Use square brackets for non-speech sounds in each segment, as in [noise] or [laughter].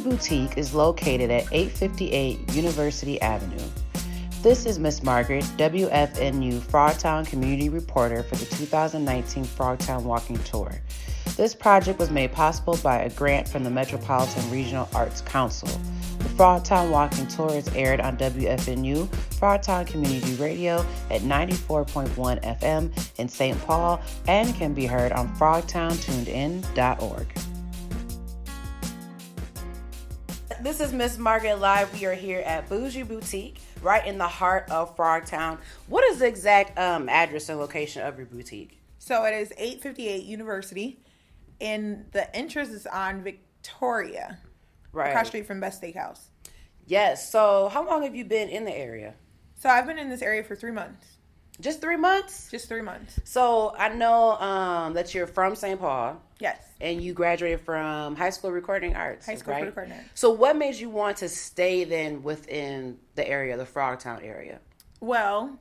Boutique is located at 858 University Avenue. This is Miss Margaret, WFNU Frogtown Community Reporter for the 2019 Frogtown Walking Tour. This project was made possible by a grant from the Metropolitan Regional Arts Council. The Frogtown Walking Tour is aired on WFNU Frogtown Community Radio at 94.1 FM in St. Paul and can be heard on frogtowntunedin.org. This is Miss Margaret Live. We are here at Bougie Boutique, right in the heart of Frogtown. What is the exact um, address and location of your boutique? So it is 858 University, and the entrance is on Victoria, Right. across street from Best Steakhouse. Yes. So, how long have you been in the area? So I've been in this area for three months, Just three months. just three months. So I know um, that you're from St. Paul, Yes, and you graduated from high school recording arts. high school right? recording arts. So, what made you want to stay then within the area, the Frogtown area? Well,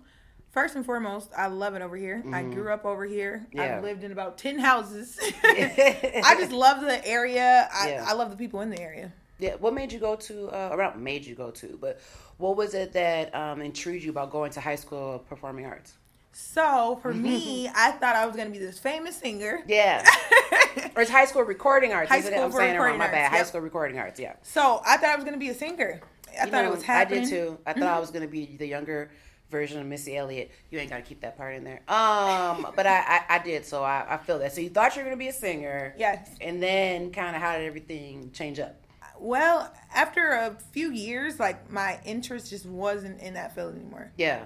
first and foremost, I love it over here. I grew up over here. Mm-hmm. Yeah. I've lived in about ten houses. [laughs] [laughs] I just love the area. I, Yeah. I love the people in the area. Yeah. What made you go to? Uh, not made you go to, but what was it that um, intrigued you about going to high school performing arts? So for me, [laughs] I thought I was gonna be this famous singer. Yeah. [laughs] or it's high school recording arts. High school I'm saying it wrong. My bad. arts, High yep. school recording arts. Yeah. So I thought I was gonna be a singer. I You thought know, it was happening. I did too. I thought I was gonna be the younger version of Missy Elliott. You ain't gotta keep that part in there. Um, but I, I, I did, so I, I feel that. So you thought you were gonna be a singer, Yes. and then kind of how did everything change up? Well, after a few years, like my interest just wasn't in that field anymore. Yeah, you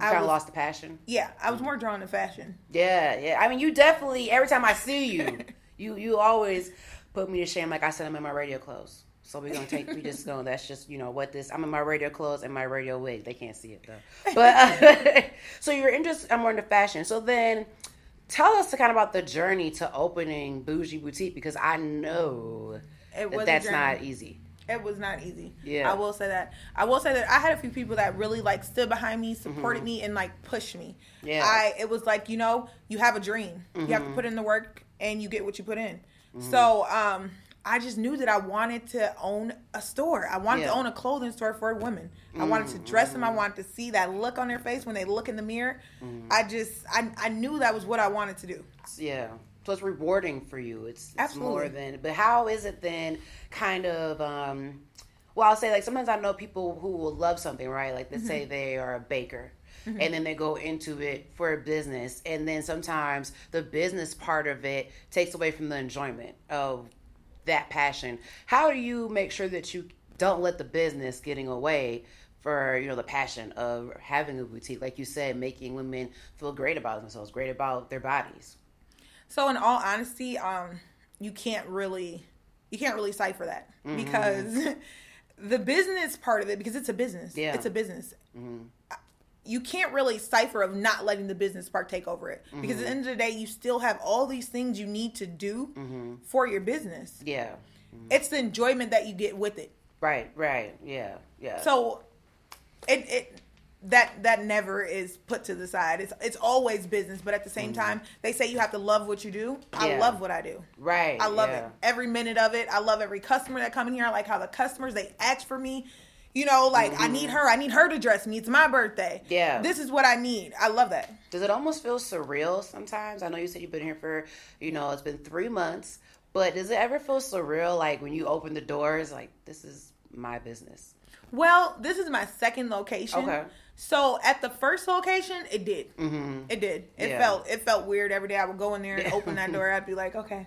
I kind of lost the passion. Yeah, I was more drawn to fashion. Yeah, yeah. I mean, you definitely. Every time I see you, [laughs] you you always put me to shame. Like I said, I'm in my radio clothes. So we're gonna take. We just know that's just you know what this. I'm in my radio clothes and my radio wig. They can't see it though. But uh, [laughs] so you're interested. I'm more into fashion. So then, tell us kind of about the journey to opening Bougie Boutique because I know It that that's not easy. It was not easy. Yeah. I will say that. I will say that I had a few people that really like stood behind me, supported Mm-hmm. me, and like pushed me. Yeah. I it was like you know you have a dream. You have Mm-hmm. to put in the work, and you get what you put in. So um, I just knew that I wanted to own a store. I wanted Yeah. to own a clothing store for women. I wanted to dress them. I wanted to see that look on their face when they look in the mirror. Mm-hmm. I just I I knew that was what I wanted to do. Yeah. So it's rewarding for you. It's, it's more than. But how is it then? Kind of. um Well, I'll say like sometimes I know people who will love something, right? Like let's say mm-hmm. they are a baker. Mm-hmm. And then they go into it for a business, and then sometimes the business part of it takes away from the enjoyment of that passion. How do you make sure that you don't let the business getting away for you know the passion of having a boutique, like you said, making women feel great about themselves, great about their bodies. So in all honesty, um, you can't really you can't really cipher that because [laughs] the business part of it because it's a business. Yeah. It's a business. You can't really cipher of not letting the business part take over it because at the mm-hmm. end of the day, you still have all these things you need to do mm-hmm. for your business. Yeah. Mm-hmm. It's the enjoyment that you get with it. Right, right. Yeah, yeah. So it it that that never is put to the side. It's it's always business, but at the same time, they say you have to love what you do. I Mm-hmm. Yeah. love what I do. right. I love yeah. it. Every minute of it. I love every customer that come in here. I like how the customers they ask for me. You know, like I need her. I need her to dress me. It's my birthday. Mm-hmm. Yeah. This is what I need. I love that. Does it almost feel surreal sometimes? I know you said you've been here for, you know, it's been three months, but does it ever feel surreal like when you open the doors, like, this is my business? Well, this is my second location. Okay. So at the first location, it did. Mm-hmm. It did. It Yeah. felt it felt weird every day. I would go in there and open that [laughs] door. I'd be like, okay,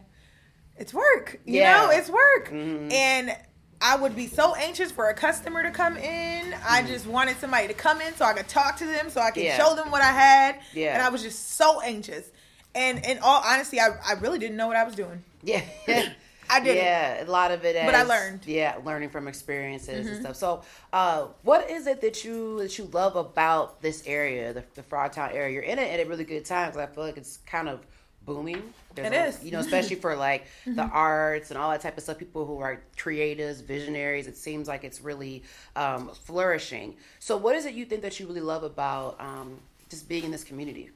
it's work. You Yeah. know, it's work. Mhm. And I would be so anxious for a customer to come in. I just wanted somebody to come in so I could talk to them, so I could Mm-hmm. Yeah. show them what I had. Yeah. And I was just so anxious. And in all honesty, I, I really didn't know what I was doing. Yeah. [laughs] I didn't. Yeah, a lot of it. As, But I learned. Mm-hmm. Yeah, learning from experiences and stuff. So, uh, what is it that you that you love about this area, the, the Frogtown area? You're in it at a really good time because I feel like it's kind of booming. There's It a- is. Mm-hmm. you know, especially for like [laughs] the arts and all that type of stuff. People who are creatives, visionaries. It seems like it's really um, flourishing. So, what is it you think that you really love about um, just being in this community?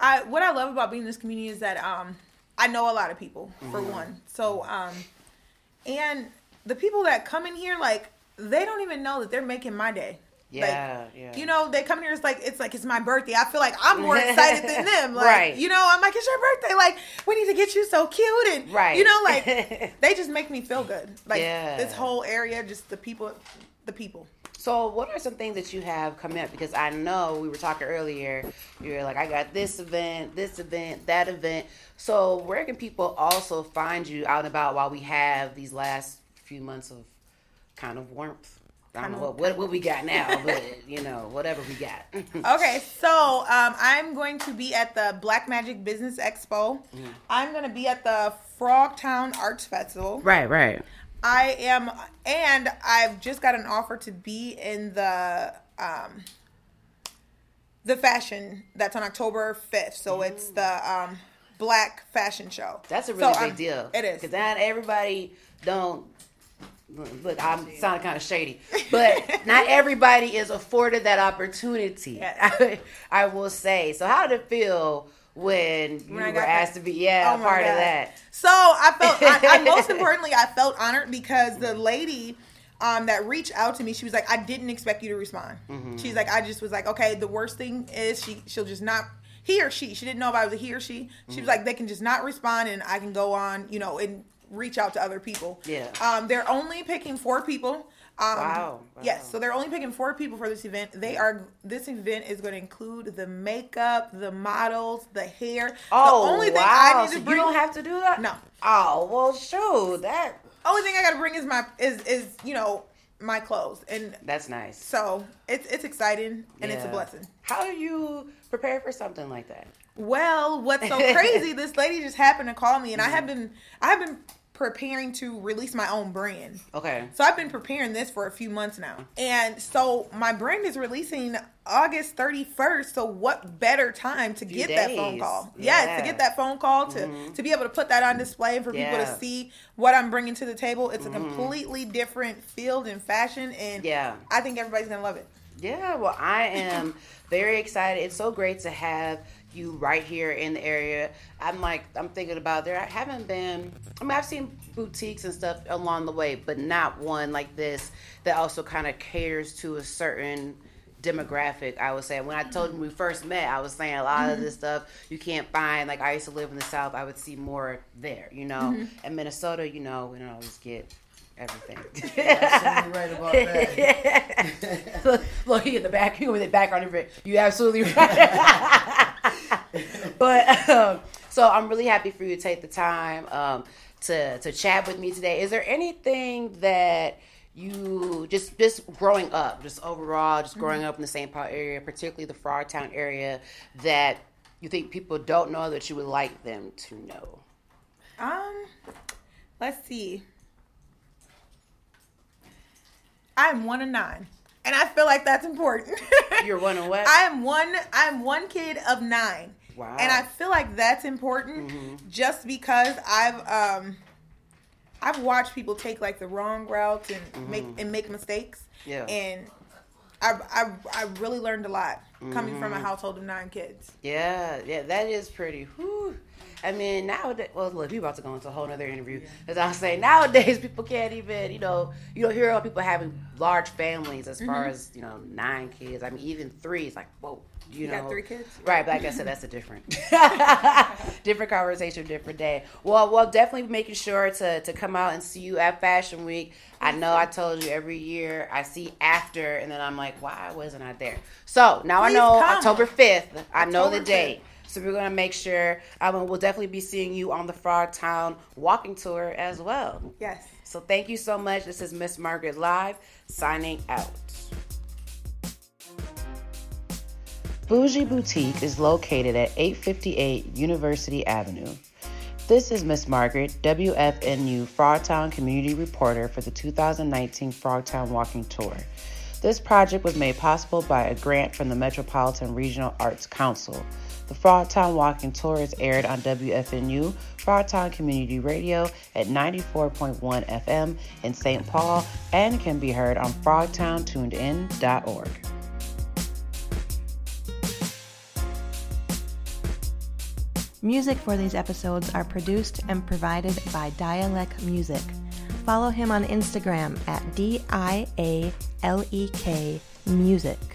I what I love about being in this community is that um I know a lot of people for Mm-hmm. one. So um and the people that come in here, like they don't even know that they're making my day. Yeah, like, yeah. You know, they come here. It's like it's like it's my birthday. I feel like I'm more [laughs] excited than them. Like, Right. You know, I'm like it's your birthday. Like we need to get you so cute and Right. You know, like [laughs] they just make me feel good. Like Yeah. this whole area, just the people, the people. So, what are some things that you have coming up? Because I know we were talking earlier. You're like, I got this event, this event, that event. So, where can people also find you out and about while we have these last few months of kind of warmth? I don't know what, what what we got now, [laughs] but you know whatever we got. [laughs] Okay, so um, I'm going to be at the Black Magic Business Expo. I'm going to be at the Frogtown Arts Festival. right, right. I am, and I've just got an offer to be in the um, the fashion that's on October 5th. So it's the um, Black Fashion Show. That's a So really I'm- big deal. It is. because not everybody don't. Look, I'm sounding kind of shady, but [laughs] not everybody is afforded that opportunity. Yes. [laughs] I, I will say. So, how did it feel when you I were asked that- to be yeah Oh part of that? So I felt, I, I, [laughs] most importantly, I felt honored because the lady um, that reached out to me, she was like, I didn't expect you to respond. Mm-hmm. She's like, I just was like, okay, the worst thing is she, she'll just not, he or she, she didn't know if I was a he or she. She Mm-hmm. was like, they can just not respond and I can go on, you know, and reach out to other people. Yeah. Um, they're only picking four people. Um, Wow, wow. Yes, so they're only picking four people for this event. They are. This event is going to include the makeup, the models, the hair. Oh, the only thing wow. I need to so bring. you don't have to do that. No. Oh well, shoot that. only thing I got to bring is my is is you know my clothes, and That's nice. so it's it's exciting and it's a blessing. How do you prepare for something like that? Well, what's so [laughs] crazy? this lady just happened to call me, and I Mm-hmm. have been I have been preparing to release my own brand. Okay. So I've been preparing this for a few months now. And so my brand is releasing August 31st. So what better time to get that phone call? Yeah. Mm-hmm. Yes, to get that phone call to to be able to put that on display and for people Yeah. Mm-hmm. to see what I'm bringing to the table. It's a completely different field and fashion and Yeah. I think everybody's going to love it. Yeah, well, I am very excited. It's so great to have you right here in the area. I'm like, I'm thinking about there. I haven't been. I mean, I've seen boutiques and stuff along the way, but not one like this that also kind of caters to a certain demographic. I would say when I told him we first met, I was saying a lot of mm-hmm. this stuff you can't find. Like I used to live in the South, I would see more there. You know, mm-hmm. in Minnesota, you know, we don't always get everything. you absolutely right about that. [laughs] [laughs] look, look, he in the back. He with the background. You absolutely [laughs] right. [laughs] but um, so I'm really happy for you to take the time um, to to chat with me today. Is there anything that you just just growing up, just overall, just growing up in the St. Paul area, particularly the Frogtown area, that you think people don't know that you would like them to know? Um, let's see. I'm one of nine, and I feel like that's important. You're one of what? [laughs] I'm one. I'm one kid of nine. Wow. Mm-hmm. And I feel like that's important, just because I've um, I've watched people take like the wrong routes and make and make mistakes. Mm-hmm. Yeah. And I I I really learned a lot coming from a Mm-hmm. household of nine kids. Yeah, yeah, that is pretty. Whew. I mean, nowadays, well, look, we about to go into a whole other interview. As I was saying, nowadays people can't even, you know, you don't hear of people having large families as Mm-hmm. far as you know, nine kids. I mean, even three is like, whoa, you, You know, got three kids? right? But like I said, that's a different, [laughs] [laughs] different conversation, different day. Well, well, definitely making sure to to come out and see you at Fashion Week. I know I told you every year I see after, and then I'm like, why wasn't I there? So now Please I know come. October fifth. I know the date. 5th. So we're gonna make sure. Um, we'll definitely be seeing you on the Frogtown walking tour as well. Yes. So thank you so much. This is Miss Margaret Live signing out. Bougie Boutique is located at 858 University Avenue. This is Miss Margaret, WFNU Frogtown Community Reporter for the 2019 Frogtown Walking Tour. This project was made possible by a grant from the Metropolitan Regional Arts Council. The Frogtown Walking Tour is aired on WFNU Frogtown Community Radio at 94.1 FM in St. Paul and can be heard on frogtowntunedin.org. Music for these episodes are produced and provided by Dialek Music. follow him on Instagram at D I A L E K Music.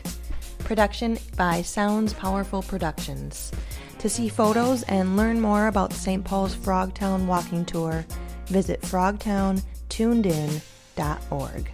Production by Sounds Powerful Productions. To see photos and learn more about St. Paul's Frogtown Walking Tour, visit frogtowntunedin.org.